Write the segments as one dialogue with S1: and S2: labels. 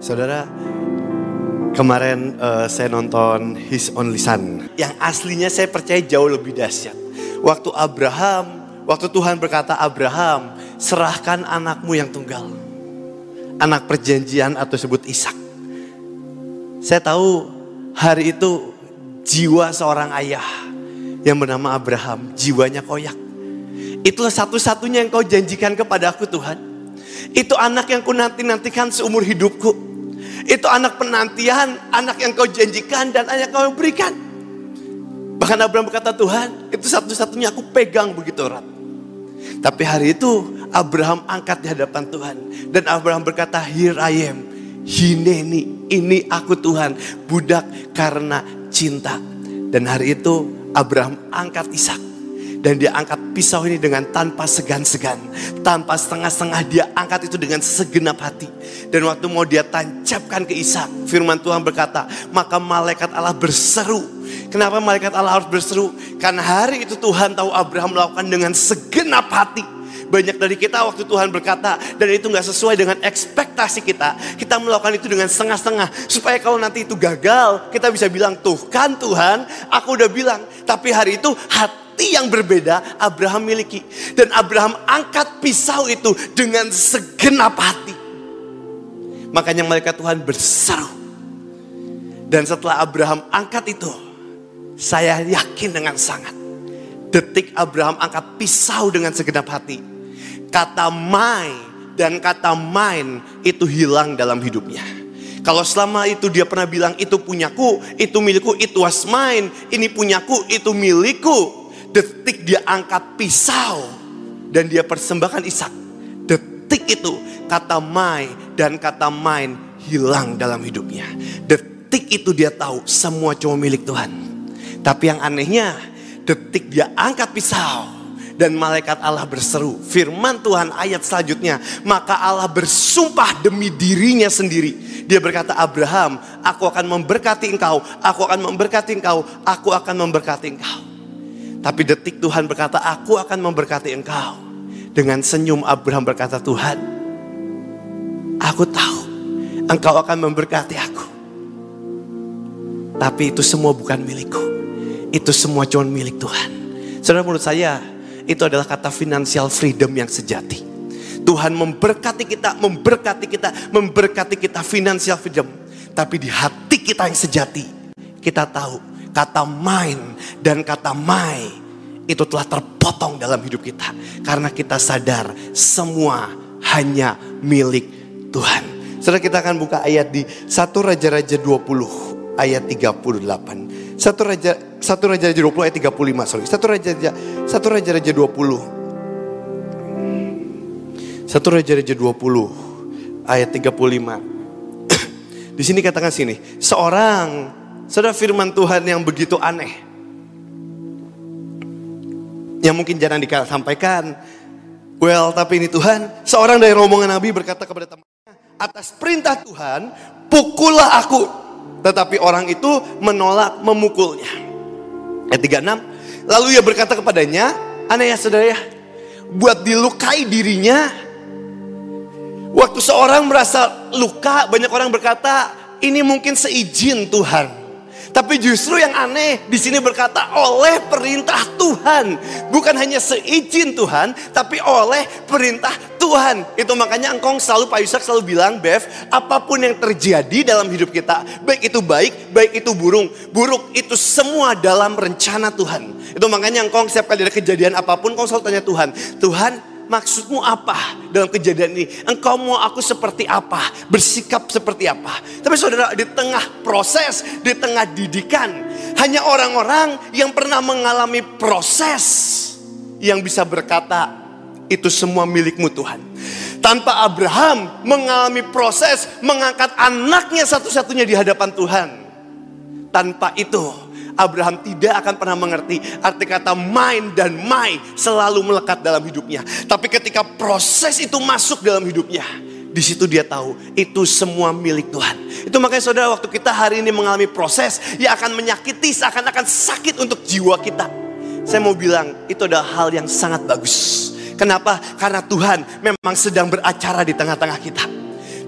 S1: Saudara, kemarin uh, saya nonton His Only Son. Yang aslinya saya percaya jauh lebih dahsyat. Waktu Abraham, waktu Tuhan berkata Abraham, serahkan anakmu yang tunggal. Anak perjanjian atau sebut Ishak. Saya tahu hari itu jiwa seorang ayah yang bernama Abraham, jiwanya koyak. Itulah satu-satunya yang kau janjikan kepada aku Tuhan. Itu anak yang ku nanti-nantikan seumur hidupku. Itu anak penantian, anak yang kau janjikan dan anak yang kau berikan. Bahkan Abraham berkata, Tuhan itu satu-satunya aku pegang begitu erat. Tapi hari itu Abraham angkat di hadapan Tuhan. Dan Abraham berkata, here I am. Hineni, ini aku Tuhan. Budak karena cinta. Dan hari itu Abraham angkat Ishak dan dia angkat pisau ini dengan tanpa segan-segan. Tanpa setengah-setengah dia angkat itu dengan segenap hati. Dan waktu mau dia tancapkan ke Ishak, firman Tuhan berkata, maka malaikat Allah berseru. Kenapa malaikat Allah harus berseru? Karena hari itu Tuhan tahu Abraham melakukan dengan segenap hati. Banyak dari kita waktu Tuhan berkata dan itu nggak sesuai dengan ekspektasi kita. Kita melakukan itu dengan setengah-setengah. Supaya kalau nanti itu gagal, kita bisa bilang, tuh kan Tuhan, aku udah bilang. Tapi hari itu hati hati yang berbeda Abraham miliki. Dan Abraham angkat pisau itu dengan segenap hati. Makanya malaikat Tuhan berseru. Dan setelah Abraham angkat itu, saya yakin dengan sangat. Detik Abraham angkat pisau dengan segenap hati. Kata my dan kata mine itu hilang dalam hidupnya. Kalau selama itu dia pernah bilang itu punyaku, itu milikku, itu was mine, ini punyaku, itu milikku detik dia angkat pisau dan dia persembahkan Ishak. Detik itu kata my dan kata mine hilang dalam hidupnya. Detik itu dia tahu semua cuma milik Tuhan. Tapi yang anehnya detik dia angkat pisau dan malaikat Allah berseru. Firman Tuhan ayat selanjutnya, maka Allah bersumpah demi dirinya sendiri. Dia berkata, "Abraham, aku akan memberkati engkau, aku akan memberkati engkau, aku akan memberkati engkau." Tapi detik Tuhan berkata, aku akan memberkati engkau. Dengan senyum Abraham berkata, Tuhan, aku tahu engkau akan memberkati aku. Tapi itu semua bukan milikku. Itu semua cuma milik Tuhan. Saudara menurut saya, itu adalah kata financial freedom yang sejati. Tuhan memberkati kita, memberkati kita, memberkati kita financial freedom. Tapi di hati kita yang sejati, kita tahu kata mine dan kata my itu telah terpotong dalam hidup kita. Karena kita sadar semua hanya milik Tuhan. Saudara kita akan buka ayat di 1 Raja-Raja 20 ayat 38. 1 Raja 1 Raja-Raja 20 ayat 35 sorry. 1 Raja-Raja 1 Raja-Raja 20. 1 Raja-Raja 20 ayat 35. di sini katakan sini, seorang Saudara firman Tuhan yang begitu aneh. Yang mungkin jarang disampaikan. Well, tapi ini Tuhan, seorang dari rombongan Nabi berkata kepada temannya, atas perintah Tuhan, pukullah aku. Tetapi orang itu menolak memukulnya. Ayat 36, lalu ia berkata kepadanya, aneh ya saudara ya, buat dilukai dirinya. Waktu seorang merasa luka, banyak orang berkata, ini mungkin seizin Tuhan. Tapi justru yang aneh di sini berkata oleh perintah Tuhan, bukan hanya seizin Tuhan, tapi oleh perintah Tuhan. Itu makanya engkau selalu Pak Yusak selalu bilang, Bev, apa pun yang terjadi dalam hidup kita, baik itu baik, baik itu burung, buruk itu semua dalam rencana Tuhan. Itu makanya engkau setiap kali ada kejadian apa pun, engkau selalu tanya Tuhan, Tuhan maksudmu apa dalam kejadian ini? Engkau mau aku seperti apa? Bersikap seperti apa? Tapi saudara, di tengah proses, di tengah didikan, hanya orang-orang yang pernah mengalami proses yang bisa berkata, itu semua milikmu Tuhan. Tanpa Abraham mengalami proses mengangkat anaknya satu-satunya di hadapan Tuhan. Tanpa itu, Abraham tidak akan pernah mengerti arti kata mine dan my selalu melekat dalam hidupnya. Tapi ketika proses itu masuk dalam hidupnya, di situ dia tahu itu semua milik Tuhan. Itu makanya saudara waktu kita hari ini mengalami proses yang akan menyakiti seakan-akan sakit untuk jiwa kita. Saya mau bilang itu adalah hal yang sangat bagus. Kenapa? Karena Tuhan memang sedang beracara di tengah-tengah kita.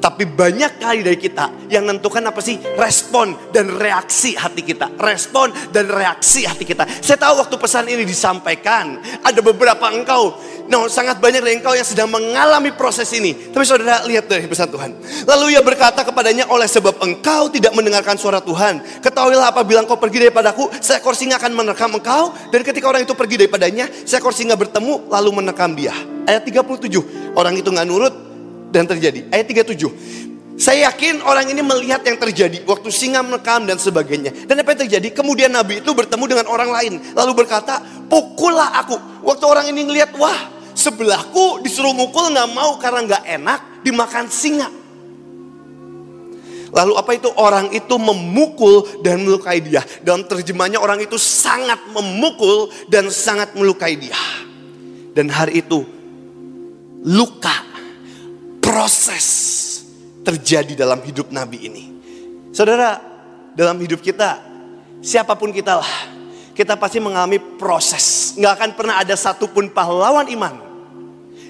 S1: Tapi banyak kali dari kita yang menentukan apa sih respon dan reaksi hati kita. Respon dan reaksi hati kita. Saya tahu waktu pesan ini disampaikan, ada beberapa engkau, no, sangat banyak dari engkau yang sedang mengalami proses ini. Tapi saudara lihat dari pesan Tuhan. Lalu ia berkata kepadanya, oleh sebab engkau tidak mendengarkan suara Tuhan. Ketahuilah apabila engkau pergi daripadaku, seekor singa akan menerkam engkau. Dan ketika orang itu pergi daripadanya, seekor singa bertemu lalu menerkam dia. Ayat 37, orang itu nggak nurut, dan terjadi. Ayat 37. Saya yakin orang ini melihat yang terjadi waktu singa merekam dan sebagainya. Dan apa yang terjadi? Kemudian Nabi itu bertemu dengan orang lain. Lalu berkata, pukullah aku. Waktu orang ini ngelihat, wah sebelahku disuruh mukul nggak mau karena nggak enak dimakan singa. Lalu apa itu? Orang itu memukul dan melukai dia. Dalam terjemahnya orang itu sangat memukul dan sangat melukai dia. Dan hari itu luka proses terjadi dalam hidup Nabi ini. Saudara, dalam hidup kita, siapa pun kita lah, kita pasti mengalami proses. Nggak akan pernah ada satupun pahlawan iman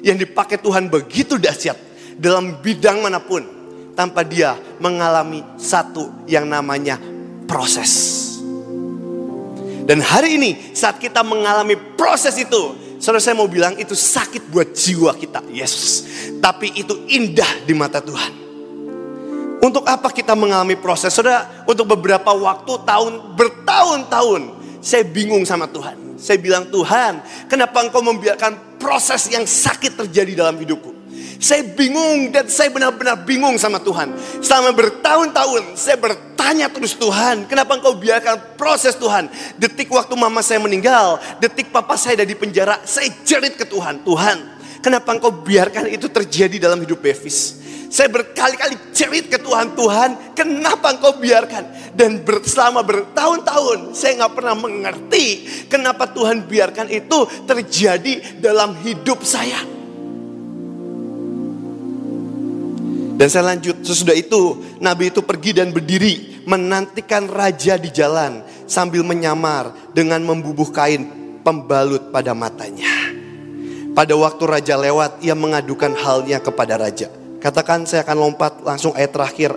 S1: yang dipakai Tuhan begitu dahsyat dalam bidang mana pun tanpa dia mengalami satu yang namanya proses. Dan hari ini saat kita mengalami proses itu, Saudara saya mau bilang itu sakit buat jiwa kita, Yesus. Tapi itu indah di mata Tuhan. Untuk apa kita mengalami proses? Saudara, untuk beberapa waktu, tahun, bertahun-tahun, saya bingung sama Tuhan. Saya bilang, Tuhan, kenapa engkau membiarkan proses yang sakit terjadi dalam hidupku? Saya bingung dan saya benar-benar bingung sama Tuhan. Selama bertahun-tahun saya bertanya terus Tuhan, kenapa engkau biarkan proses Tuhan? Detik waktu mama saya meninggal, detik papa saya ada di penjara, saya jerit ke Tuhan, Tuhan, kenapa engkau biarkan itu terjadi dalam hidup Bevis? Saya berkali-kali cerit ke Tuhan, Tuhan kenapa engkau biarkan? Dan selama bertahun-tahun saya nggak pernah mengerti kenapa Tuhan biarkan itu terjadi dalam hidup saya. Dan saya lanjut, sesudah itu Nabi itu pergi dan berdiri menantikan raja di jalan sambil menyamar dengan membubuh kain pembalut pada matanya. Pada waktu raja lewat, ia mengadukan halnya kepada raja. Katakan saya akan lompat langsung ayat terakhir.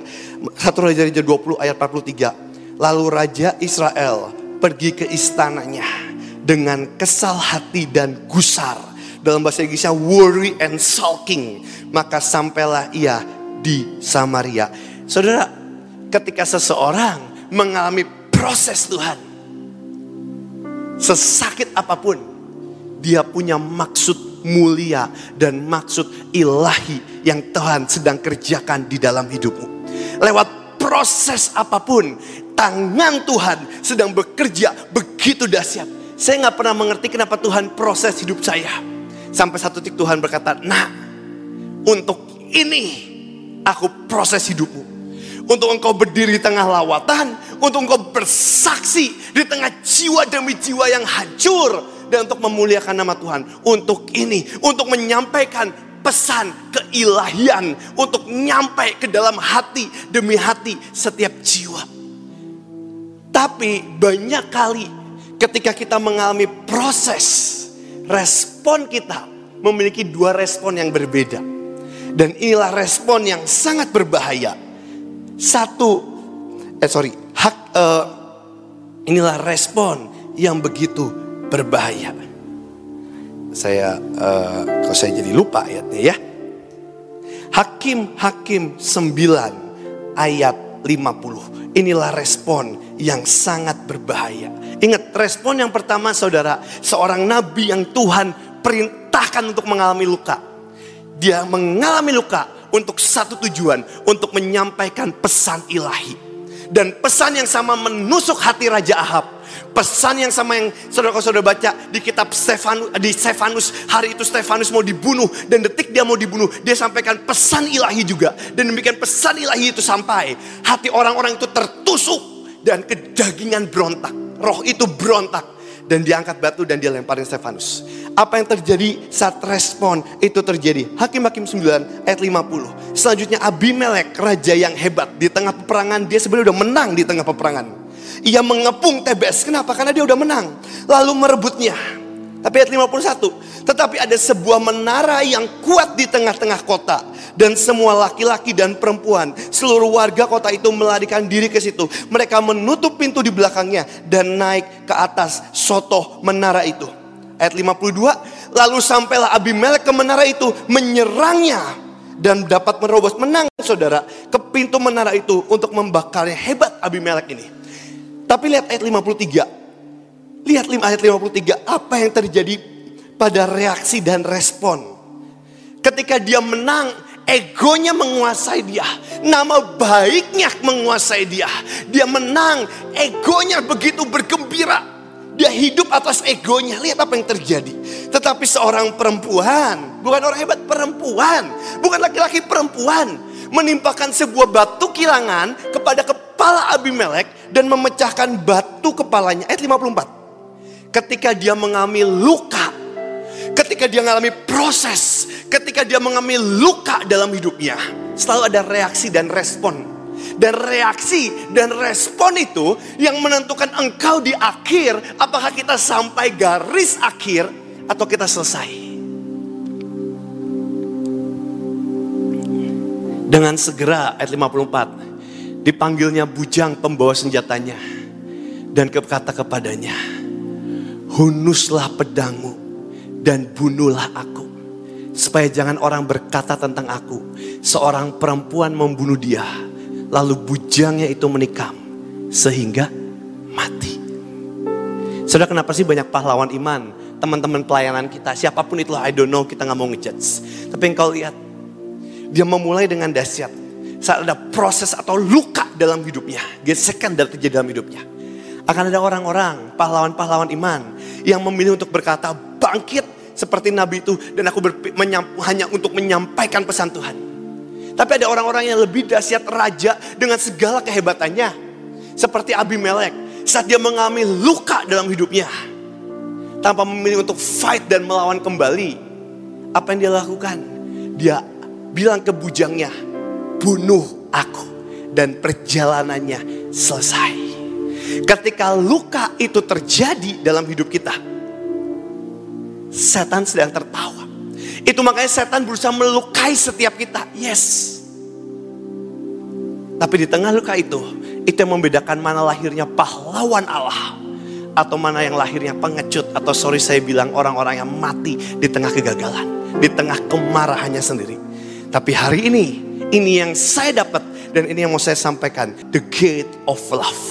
S1: Satu Raja-Raja 20 ayat 43. Lalu Raja Israel pergi ke istananya dengan kesal hati dan gusar. Dalam bahasa Inggrisnya worry and sulking. Maka sampailah ia di Samaria. Saudara, ketika seseorang mengalami proses Tuhan, sesakit apa pun, dia punya maksud mulia dan maksud ilahi yang Tuhan sedang kerjakan di dalam hidupmu. Lewat proses apa pun, tangan Tuhan sedang bekerja begitu dahsyat. Saya nggak pernah mengerti kenapa Tuhan proses hidup saya. Sampai satu titik Tuhan berkata, nah untuk ini aku proses hidupmu. Untuk engkau berdiri di tengah lawatan, untuk engkau bersaksi di tengah jiwa demi jiwa yang hancur. Dan untuk memuliakan nama Tuhan. Untuk ini, untuk menyampaikan pesan keilahian. Untuk nyampe ke dalam hati demi hati setiap jiwa. Tapi banyak kali ketika kita mengalami proses, respon kita memiliki dua respon yang berbeda. Dan inilah respon yang sangat berbahaya. Satu, eh sorry, hak uh, inilah respon yang begitu berbahaya. Saya uh, kalau saya jadi lupa ayatnya ya. Hakim Hakim 9 ayat 50. Inilah respon yang sangat berbahaya. Ingat respon yang pertama saudara, seorang nabi yang Tuhan perintahkan untuk mengalami luka dia mengalami luka untuk satu tujuan, untuk menyampaikan pesan ilahi. Dan pesan yang sama menusuk hati Raja Ahab. Pesan yang sama yang saudara-saudara baca di kitab Stefanus, di Stefanus, hari itu Stefanus mau dibunuh dan detik dia mau dibunuh, dia sampaikan pesan ilahi juga. Dan demikian pesan ilahi itu sampai, hati orang-orang itu tertusuk dan kedagingan berontak. Roh itu berontak dan diangkat batu dan dia lemparin Stefanus. Apa yang terjadi saat respon itu terjadi? Hakim-hakim 9 ayat 50. Selanjutnya Abimelek, raja yang hebat di tengah peperangan, dia sebenarnya udah menang di tengah peperangan. Ia mengepung Tebes, kenapa? Karena dia udah menang. Lalu merebutnya. Tapi ayat 51, tetapi ada sebuah menara yang kuat di tengah-tengah kota. Dan semua laki-laki dan perempuan, seluruh warga kota itu melarikan diri ke situ. Mereka menutup pintu di belakangnya dan naik ke atas sotoh menara itu. Ayat 52, lalu sampailah Abimelek ke menara itu menyerangnya dan dapat merobos menang saudara ke pintu menara itu untuk membakarnya hebat Abimelek ini. Tapi lihat ayat 53. Lihat ayat 53 apa yang terjadi pada reaksi dan respon. Ketika dia menang, egonya menguasai dia. Nama baiknya menguasai dia. Dia menang, egonya begitu bergembira. Dia hidup atas egonya. Lihat apa yang terjadi. Tetapi seorang perempuan, bukan orang hebat, perempuan, bukan laki-laki perempuan, menimpakan sebuah batu kilangan kepada kepala Abimelek dan memecahkan batu kepalanya. Ayat 54. Ketika dia mengalami luka, ketika dia mengalami proses, ketika dia mengalami luka dalam hidupnya, selalu ada reaksi dan respon dan reaksi dan respon itu yang menentukan engkau di akhir apakah kita sampai garis akhir atau kita selesai. Dengan segera ayat 54 dipanggilnya bujang pembawa senjatanya dan berkata kepadanya, "Hunuslah pedangmu dan bunuhlah aku." Supaya jangan orang berkata tentang aku, seorang perempuan membunuh dia Lalu bujangnya itu menikam sehingga mati. Saudara kenapa sih banyak pahlawan iman? Teman-teman pelayanan kita, siapa pun itulah I don't know, kita nggak mau ngejudge. Tapi engkau lihat, dia memulai dengan dahsyat. Saat ada proses atau luka dalam hidupnya, gesekan dan terjadi dalam hidupnya. Akan ada orang-orang, pahlawan-pahlawan iman yang memilih untuk berkata bangkit seperti Nabi itu dan aku hanya untuk menyampaikan pesan Tuhan. Tapi ada orang-orang yang lebih dahsyat raja dengan segala kehebatannya. Seperti Abimelek. Saat dia mengalami luka dalam hidupnya. Tanpa memilih untuk fight dan melawan kembali. Apa yang dia lakukan? Dia bilang ke bujangnya. Bunuh aku. Dan perjalanannya selesai. Ketika luka itu terjadi dalam hidup kita. Setan sedang tertawa. Itu makanya setan berusaha melukai setiap kita. Yes. Tapi di tengah luka itu, itu yang membedakan mana lahirnya pahlawan Allah. Atau mana yang lahirnya pengecut. Atau sorry saya bilang orang-orang yang mati di tengah kegagalan. Di tengah kemarahannya sendiri. Tapi hari ini, ini yang saya dapat. Dan ini yang mau saya sampaikan. The gate of love.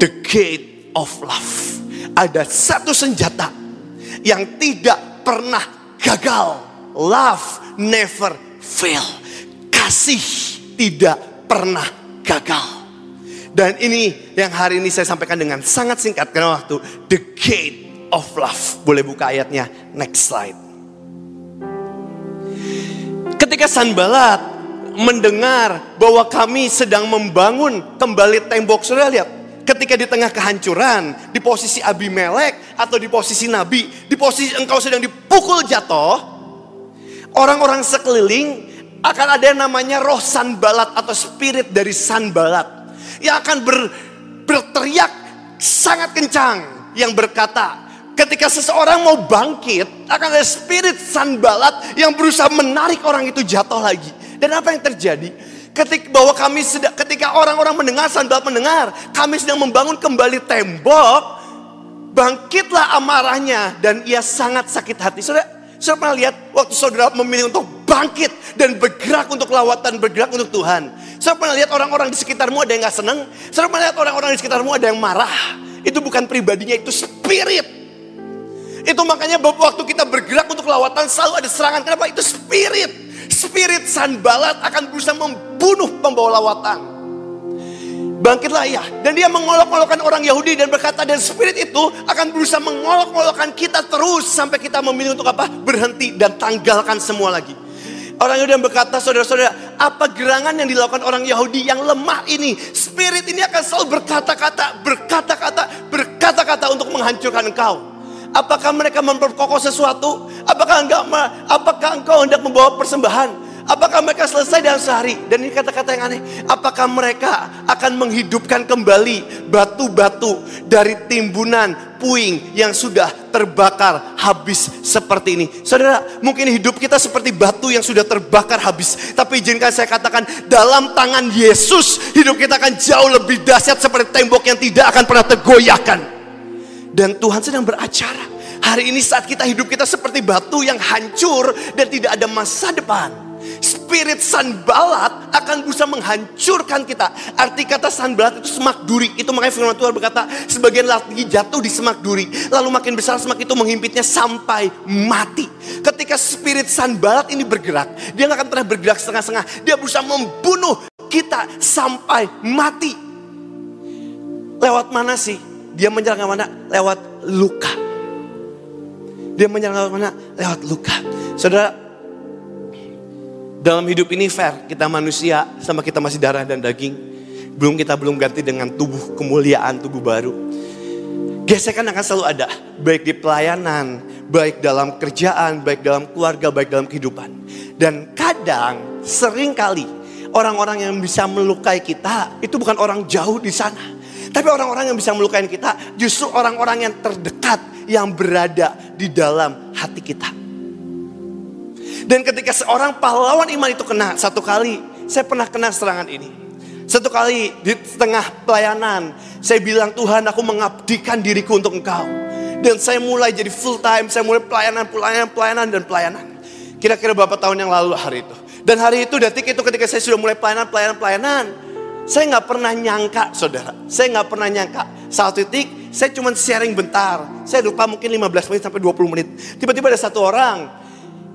S1: The gate of love. Ada satu senjata yang tidak pernah gagal. Love never fail. Kasih tidak pernah gagal. Dan ini yang hari ini saya sampaikan dengan sangat singkat karena waktu the gate of love. Boleh buka ayatnya next slide. Ketika Sanbalat mendengar bahwa kami sedang membangun kembali tembok, sudah lihat ketika di tengah kehancuran, di posisi Abimelek atau di posisi Nabi, di posisi engkau sedang dipukul jatuh, orang-orang sekeliling akan ada yang namanya roh sanbalat atau spirit dari sanbalat yang akan ber, berteriak sangat kencang yang berkata ketika seseorang mau bangkit akan ada spirit sanbalat yang berusaha menarik orang itu jatuh lagi. Dan apa yang terjadi Ketika bahwa kami sedang, ketika orang-orang mendengar, sandat mendengar, kami sedang membangun kembali tembok, bangkitlah amarahnya dan ia sangat sakit hati. Saudara, saudara pernah lihat waktu saudara memilih untuk bangkit dan bergerak untuk lawatan, bergerak untuk Tuhan. Saudara pernah lihat orang-orang di sekitarmu ada yang gak seneng? Saudara pernah lihat orang-orang di sekitarmu ada yang marah? Itu bukan pribadinya, itu spirit. Itu makanya waktu kita bergerak untuk lawatan selalu ada serangan. Kenapa? Itu spirit. Spirit Sanbalat akan berusaha membunuh pembawa lawatan. Bangkitlah ia. Dan dia mengolok-olokkan orang Yahudi dan berkata dan spirit itu akan berusaha mengolok-olokkan kita terus sampai kita memilih untuk apa? Berhenti dan tanggalkan semua lagi. Orang Yahudi yang berkata, saudara-saudara, apa gerangan yang dilakukan orang Yahudi yang lemah ini? Spirit ini akan selalu berkata-kata, berkata-kata, berkata-kata untuk menghancurkan engkau. Apakah mereka memperkokoh sesuatu? Apakah enggak apakah engkau hendak membawa persembahan? Apakah mereka selesai dalam sehari? Dan ini kata-kata yang aneh. Apakah mereka akan menghidupkan kembali batu-batu dari timbunan puing yang sudah terbakar habis seperti ini? Saudara, mungkin hidup kita seperti batu yang sudah terbakar habis. Tapi izinkan saya katakan, dalam tangan Yesus, hidup kita akan jauh lebih dahsyat seperti tembok yang tidak akan pernah tergoyahkan. Dan Tuhan sedang beracara. Hari ini saat kita hidup kita seperti batu yang hancur dan tidak ada masa depan spirit sanbalat akan bisa menghancurkan kita. Arti kata sanbalat itu semak duri. Itu makanya firman Tuhan berkata, sebagian lagi jatuh di semak duri. Lalu makin besar semak itu menghimpitnya sampai mati. Ketika spirit sanbalat ini bergerak, dia akan pernah bergerak setengah-setengah. Dia berusaha membunuh kita sampai mati. Lewat mana sih? Dia menyerang mana? Lewat luka. Dia menyerang lewat mana? Lewat luka. Saudara, dalam hidup ini fair, kita manusia sama kita masih darah dan daging. Belum kita belum ganti dengan tubuh kemuliaan, tubuh baru. Gesekan akan selalu ada, baik di pelayanan, baik dalam kerjaan, baik dalam keluarga, baik dalam kehidupan. Dan kadang, sering kali, orang-orang yang bisa melukai kita, itu bukan orang jauh di sana. Tapi orang-orang yang bisa melukai kita, justru orang-orang yang terdekat, yang berada di dalam hati kita. Dan ketika seorang pahlawan iman itu kena satu kali, saya pernah kena serangan ini. Satu kali di tengah pelayanan, saya bilang Tuhan aku mengabdikan diriku untuk engkau. Dan saya mulai jadi full time, saya mulai pelayanan, pelayanan, pelayanan, dan pelayanan. Kira-kira beberapa tahun yang lalu hari itu. Dan hari itu, detik itu ketika saya sudah mulai pelayanan, pelayanan, pelayanan. Saya nggak pernah nyangka, saudara. Saya nggak pernah nyangka. Satu titik, saya cuma sharing bentar. Saya lupa mungkin 15 menit sampai 20 menit. Tiba-tiba ada satu orang,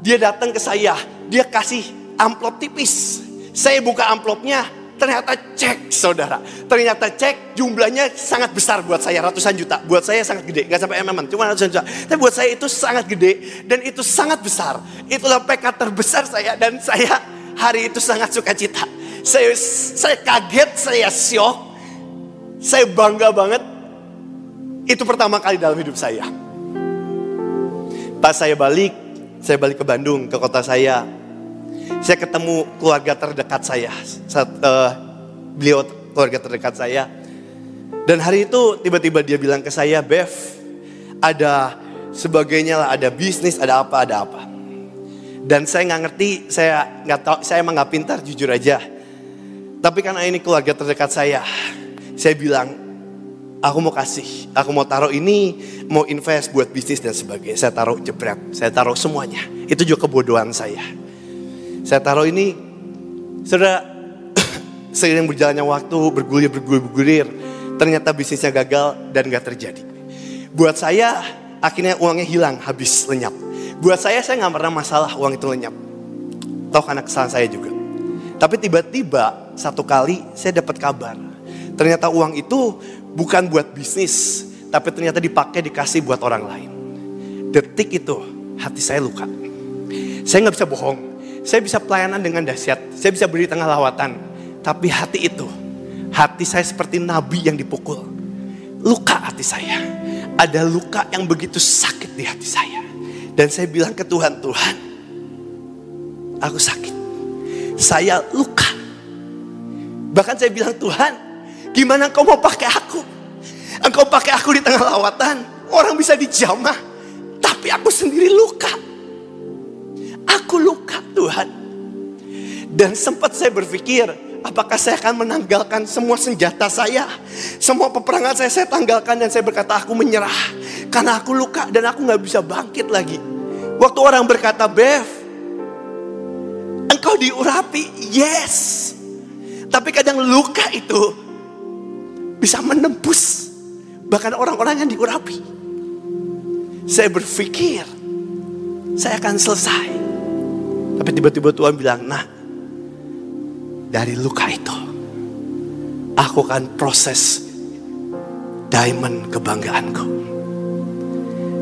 S1: dia datang ke saya, dia kasih amplop tipis. Saya buka amplopnya, ternyata cek saudara. Ternyata cek jumlahnya sangat besar buat saya, ratusan juta. Buat saya sangat gede, gak sampai mm, cuma ratusan juta. Tapi buat saya itu sangat gede dan itu sangat besar. Itulah PK terbesar saya dan saya hari itu sangat suka cita. Saya, saya kaget, saya syok, saya bangga banget. Itu pertama kali dalam hidup saya. Pas saya balik, saya balik ke Bandung, ke kota saya. Saya ketemu keluarga terdekat saya. Saat, uh, beliau keluarga terdekat saya. Dan hari itu tiba-tiba dia bilang ke saya, Bev, ada sebagainya lah, ada bisnis, ada apa, ada apa. Dan saya nggak ngerti, saya nggak tahu, saya emang nggak pintar, jujur aja. Tapi karena ini keluarga terdekat saya, saya bilang, aku mau kasih, aku mau taruh ini, mau invest buat bisnis dan sebagainya. Saya taruh jebret, saya taruh semuanya. Itu juga kebodohan saya. Saya taruh ini, saudara, seiring berjalannya waktu, bergulir, bergulir, bergulir, ternyata bisnisnya gagal dan gak terjadi. Buat saya, akhirnya uangnya hilang, habis lenyap. Buat saya, saya gak pernah masalah uang itu lenyap. Toh karena kesalahan saya juga. Tapi tiba-tiba satu kali saya dapat kabar. Ternyata uang itu bukan buat bisnis, tapi ternyata dipakai dikasih buat orang lain. Detik itu hati saya luka. Saya nggak bisa bohong. Saya bisa pelayanan dengan dahsyat. Saya bisa berdiri tengah lawatan. Tapi hati itu, hati saya seperti nabi yang dipukul. Luka hati saya. Ada luka yang begitu sakit di hati saya. Dan saya bilang ke Tuhan, Tuhan, aku sakit. Saya luka. Bahkan saya bilang, Tuhan, gimana kau mau pakai aku? Engkau pakai aku di tengah lawatan. Orang bisa dijamah. Tapi aku sendiri luka. Aku luka Tuhan. Dan sempat saya berpikir, apakah saya akan menanggalkan semua senjata saya? Semua peperangan saya, saya tanggalkan dan saya berkata aku menyerah. Karena aku luka dan aku gak bisa bangkit lagi. Waktu orang berkata, Bev, engkau diurapi, yes. Tapi kadang luka itu bisa menembus Bahkan orang-orang yang diurapi. Saya berpikir, saya akan selesai. Tapi tiba-tiba Tuhan bilang, nah, dari luka itu, aku akan proses diamond kebanggaanku.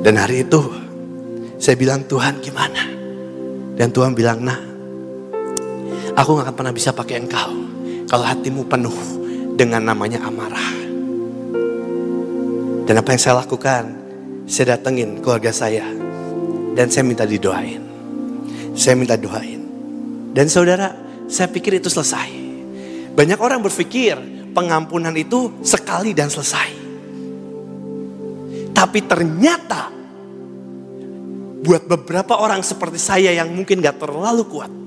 S1: Dan hari itu, saya bilang, Tuhan gimana? Dan Tuhan bilang, nah, aku gak akan pernah bisa pakai engkau. Kalau hatimu penuh dengan namanya amarah. Dan apa yang saya lakukan, saya datengin keluarga saya. Dan saya minta didoain. Saya minta doain. Dan saudara, saya pikir itu selesai. Banyak orang berpikir pengampunan itu sekali dan selesai. Tapi ternyata buat beberapa orang seperti saya yang mungkin gak terlalu kuat.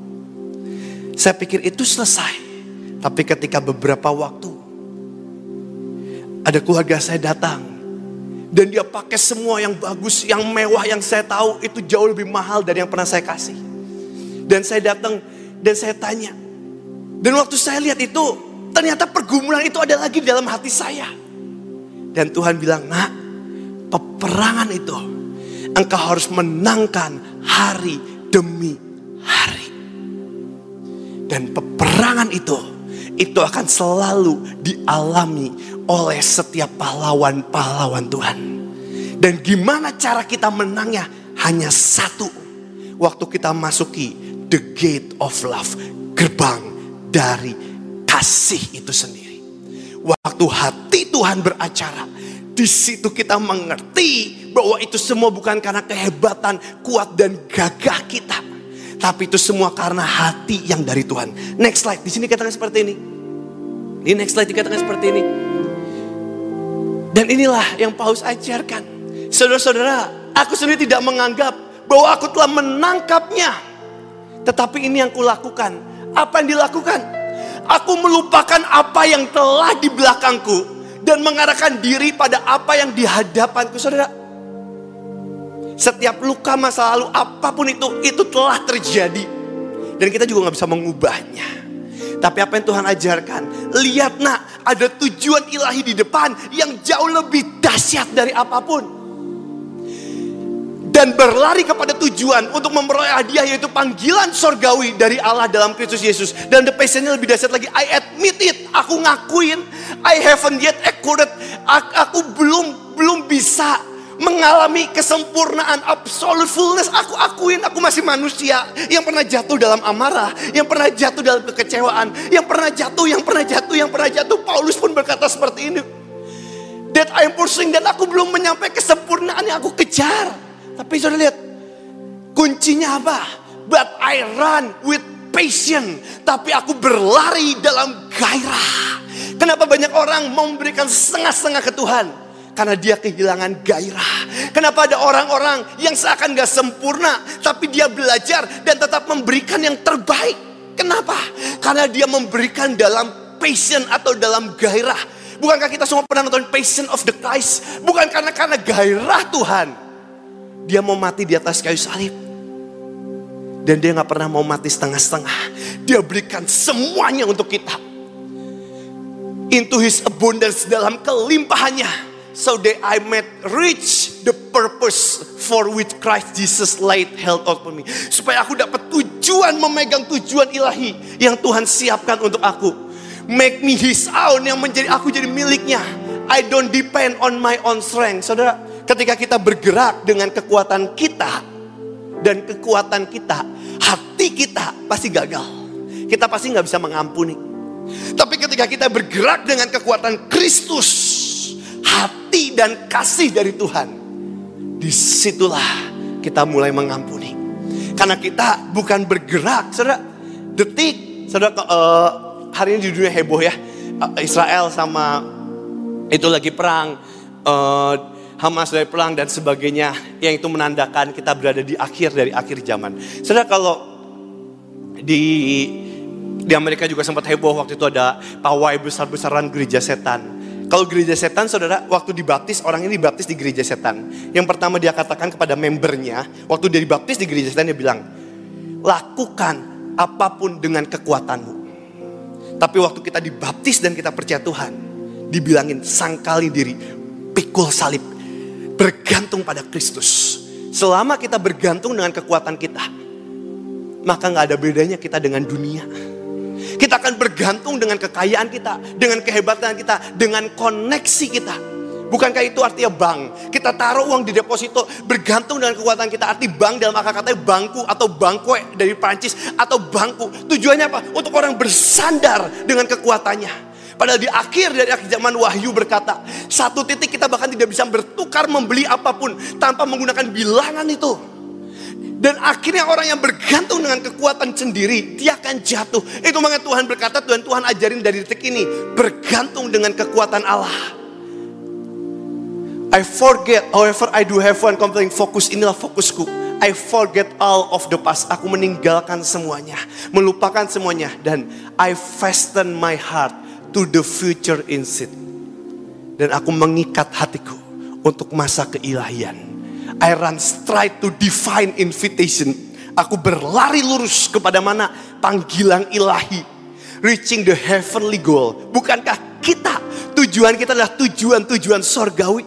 S1: Saya pikir itu selesai. Tapi ketika beberapa waktu ada keluarga saya datang dan dia pakai semua yang bagus, yang mewah yang saya tahu itu jauh lebih mahal dari yang pernah saya kasih. Dan saya datang dan saya tanya. Dan waktu saya lihat itu, ternyata pergumulan itu ada lagi di dalam hati saya. Dan Tuhan bilang, nak, peperangan itu engkau harus menangkan hari demi. Dan peperangan itu, itu akan selalu dialami oleh setiap pahlawan-pahlawan Tuhan. Dan gimana cara kita menangnya? Hanya satu. Waktu kita masuki the gate of love. Gerbang dari kasih itu sendiri. Waktu hati Tuhan beracara. Di situ kita mengerti bahwa itu semua bukan karena kehebatan, kuat dan gagah kita. Tapi itu semua karena hati yang dari Tuhan. Next slide, di sini katakan seperti ini. Di next slide dikatakan seperti ini. Dan inilah yang Paulus ajarkan. Saudara-saudara, aku sendiri tidak menganggap bahwa aku telah menangkapnya. Tetapi ini yang kulakukan. Apa yang dilakukan? Aku melupakan apa yang telah di belakangku dan mengarahkan diri pada apa yang di hadapanku, saudara. Setiap luka masa lalu apa pun itu, itu telah terjadi. Dan kita juga nggak bisa mengubahnya. Tapi apa yang Tuhan ajarkan, lihat nak, ada tujuan ilahi di depan yang jauh lebih dahsyat dari apa pun dan berlari kepada tujuan untuk memperoleh hadiah yaitu panggilan sorgawi dari Allah dalam Kristus Yesus. Dan the passionnya lebih dahsyat lagi, I admit it, aku ngakuin, I haven't yet accurate, aku belum belum bisa mengalami kesempurnaan absolute fullness. Aku akuin aku masih manusia yang pernah jatuh dalam amarah, yang pernah jatuh dalam kekecewaan, yang pernah jatuh, yang pernah jatuh, yang pernah jatuh. Paulus pun berkata seperti ini. That I'm pursuing dan aku belum menyampai kesempurnaan yang aku kejar. Tapi sudah lihat, kuncinya apa? But I run with passion. Tapi aku berlari dalam gairah. Kenapa banyak orang memberikan setengah-setengah ke Tuhan? Karena dia kehilangan gairah. Kenapa ada orang-orang yang seakan gak sempurna. Tapi dia belajar dan tetap memberikan yang terbaik. Kenapa? Karena dia memberikan dalam passion atau dalam gairah. Bukankah kita semua pernah nonton Passion of the Christ? Bukan karena karena gairah Tuhan. Dia mau mati di atas kayu salib. Dan dia gak pernah mau mati setengah-setengah. Dia berikan semuanya untuk kita. Into his abundance dalam kelimpahannya. So that I might reach the purpose for which Christ Jesus laid held out for me. Supaya aku dapat tujuan memegang tujuan ilahi yang Tuhan siapkan untuk aku. Make me his own yang menjadi aku jadi miliknya. I don't depend on my own strength. Saudara, ketika kita bergerak dengan kekuatan kita dan kekuatan kita, hati kita pasti gagal. Kita pasti nggak bisa mengampuni. Tapi ketika kita bergerak dengan kekuatan Kristus, hati dan kasih dari Tuhan, di situlah kita mulai mengampuni. Karena kita bukan bergerak, saudara. Detik, saudara. Uh, hari ini di dunia heboh ya, uh, Israel sama itu lagi perang. Uh, Hamas dari perang dan sebagainya yang itu menandakan kita berada di akhir dari akhir zaman. Saudara kalau di di Amerika juga sempat heboh waktu itu ada pawai besar-besaran gereja setan. Kalau gereja setan, saudara, waktu dibaptis, orang ini dibaptis di gereja setan. Yang pertama dia katakan kepada membernya, waktu dia dibaptis di gereja setan, dia bilang, lakukan apa pun dengan kekuatanmu. Tapi waktu kita dibaptis dan kita percaya Tuhan, dibilangin sangkali diri, pikul salib, bergantung pada Kristus. Selama kita bergantung dengan kekuatan kita, maka nggak ada bedanya kita dengan dunia. Kita akan bergantung dengan kekayaan kita, dengan kehebatan kita, dengan koneksi kita. Bukankah itu artinya bank? Kita taruh uang di deposito bergantung dengan kekuatan kita. Arti bank dalam akar katanya bangku atau bangkue dari Prancis atau bangku. Tujuannya apa? Untuk orang bersandar dengan kekuatannya. Padahal di akhir dari akhir zaman Wahyu berkata, satu titik kita bahkan tidak bisa bertukar membeli apa pun tanpa menggunakan bilangan itu. Dan akhirnya orang yang bergantung dengan kekuatan sendiri, dia akan jatuh. Itu makanya Tuhan berkata, Tuhan Tuhan ajarin dari detik ini, bergantung dengan kekuatan Allah. I forget, however I do have one complete fokus, inilah fokusku. I forget all of the past. Aku meninggalkan semuanya, melupakan semuanya. Dan I fasten my heart to the future instead. Dan aku mengikat hatiku untuk masa keilahian. I run straight to divine invitation. Aku berlari lurus kepada mana panggilan ilahi. Reaching the heavenly goal. Bukankah kita, tujuan kita adalah tujuan-tujuan sorgawi.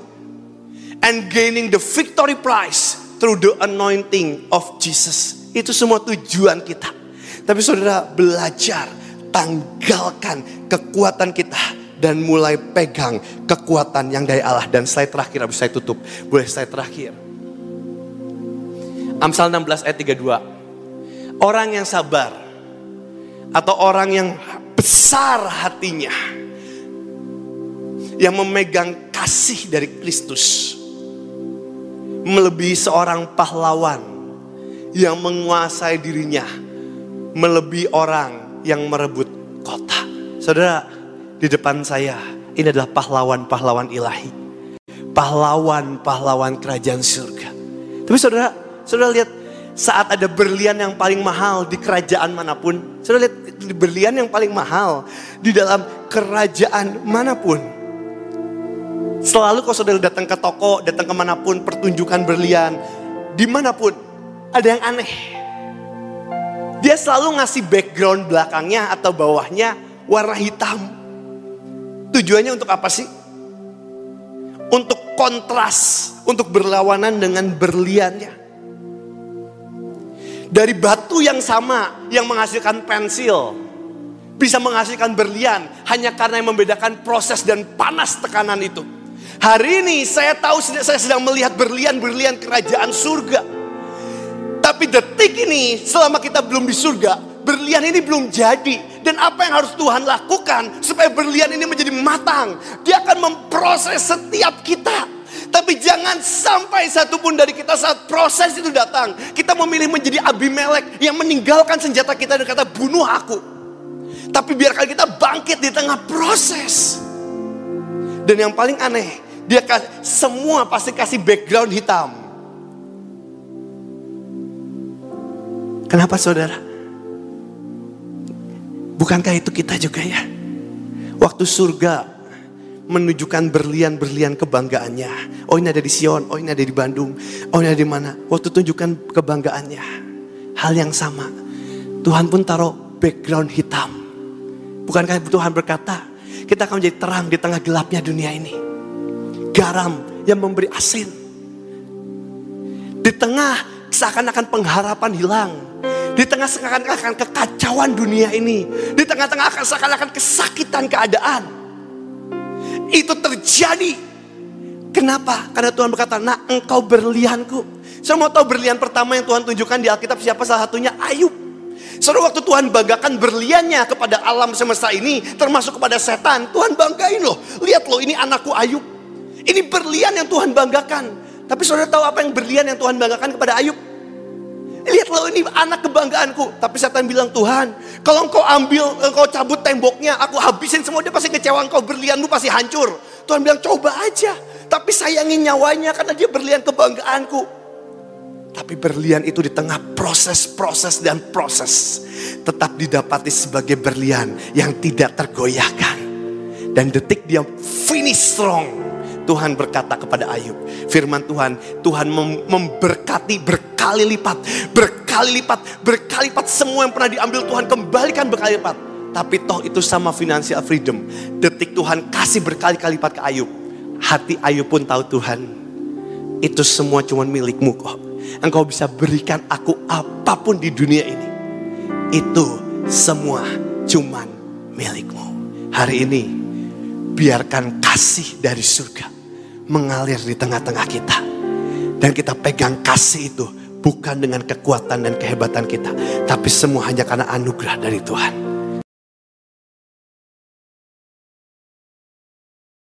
S1: And gaining the victory prize through the anointing of Jesus. Itu semua tujuan kita. Tapi saudara belajar, tanggalkan kekuatan kita dan mulai pegang kekuatan yang dari Allah. Dan slide terakhir habis saya tutup. Boleh slide terakhir. Amsal 16 ayat 32. Orang yang sabar atau orang yang besar hatinya yang memegang kasih dari Kristus melebihi seorang pahlawan yang menguasai dirinya melebihi orang yang merebut kota. Saudara, di depan saya ini adalah pahlawan-pahlawan ilahi. Pahlawan-pahlawan kerajaan surga. Tapi saudara, Saudara lihat saat ada berlian yang paling mahal di kerajaan mana pun. Saudara lihat berlian yang paling mahal di dalam kerajaan mana pun. Selalu kalau saudara datang ke toko, datang ke mana pun, pertunjukan berlian, di mana pun, ada yang aneh. Dia selalu ngasih background belakangnya atau bawahnya warna hitam. Tujuannya untuk apa sih? Untuk kontras, untuk berlawanan dengan berliannya dari batu yang sama yang menghasilkan pensil bisa menghasilkan berlian hanya karena yang membedakan proses dan panas tekanan itu. Hari ini saya tahu saya sedang melihat berlian-berlian kerajaan surga. Tapi detik ini selama kita belum di surga, berlian ini belum jadi. Dan apa yang harus Tuhan lakukan supaya berlian ini menjadi matang? Dia akan memproses setiap kita tapi jangan sampai satupun dari kita saat proses itu datang. Kita memilih menjadi Abimelek yang meninggalkan senjata kita dan kata bunuh aku. Tapi biarkan kita bangkit di tengah proses. Dan yang paling aneh, dia semua pasti kasih background hitam. Kenapa saudara? Bukankah itu kita juga ya? Waktu surga menunjukkan berlian-berlian kebanggaannya. Oh ini ada di Sion, oh ini ada di Bandung, oh ini ada di mana. Waktu tunjukkan kebanggaannya. Hal yang sama. Tuhan pun taruh background hitam. Bukankah Tuhan berkata, kita akan menjadi terang di tengah gelapnya dunia ini. Garam yang memberi asin. Di tengah seakan-akan pengharapan hilang. Di tengah seakan-akan kekacauan dunia ini. Di tengah-tengah seakan-akan kesakitan keadaan itu terjadi. Kenapa? Karena Tuhan berkata, nak engkau berlianku. Saya mau tahu berlian pertama yang Tuhan tunjukkan di Alkitab siapa salah satunya? Ayub. Saudara waktu Tuhan banggakan berliannya kepada alam semesta ini, termasuk kepada setan, Tuhan banggain loh. Lihat loh ini anakku Ayub. Ini berlian yang Tuhan banggakan. Tapi saudara tahu apa yang berlian yang Tuhan banggakan kepada Ayub? Lihat loh ini anak kebanggaanku. Tapi setan bilang Tuhan, kalau engkau ambil, engkau cabut temboknya, aku habisin semua, dia pasti kecewa engkau, berlianmu pasti hancur. Tuhan bilang coba aja. Tapi sayangin nyawanya karena dia berlian kebanggaanku. Tapi berlian itu di tengah proses-proses dan proses. Tetap didapati sebagai berlian yang tidak tergoyahkan. Dan detik dia finish strong Tuhan berkata kepada Ayub, firman Tuhan, Tuhan memberkati berkali lipat, berkali lipat, berkali lipat semua yang pernah diambil Tuhan kembalikan berkali lipat. Tapi toh itu sama financial freedom. Detik Tuhan kasih berkali-kali lipat ke Ayub. Hati Ayub pun tahu Tuhan, itu semua cuma milikmu kok. Engkau bisa berikan aku apa pun di dunia ini. Itu semua cuman milikmu. Hari ini biarkan kasih dari surga mengalir di tengah-tengah kita. Dan kita pegang kasih itu bukan dengan kekuatan dan kehebatan kita. Tapi semua hanya karena anugerah dari Tuhan.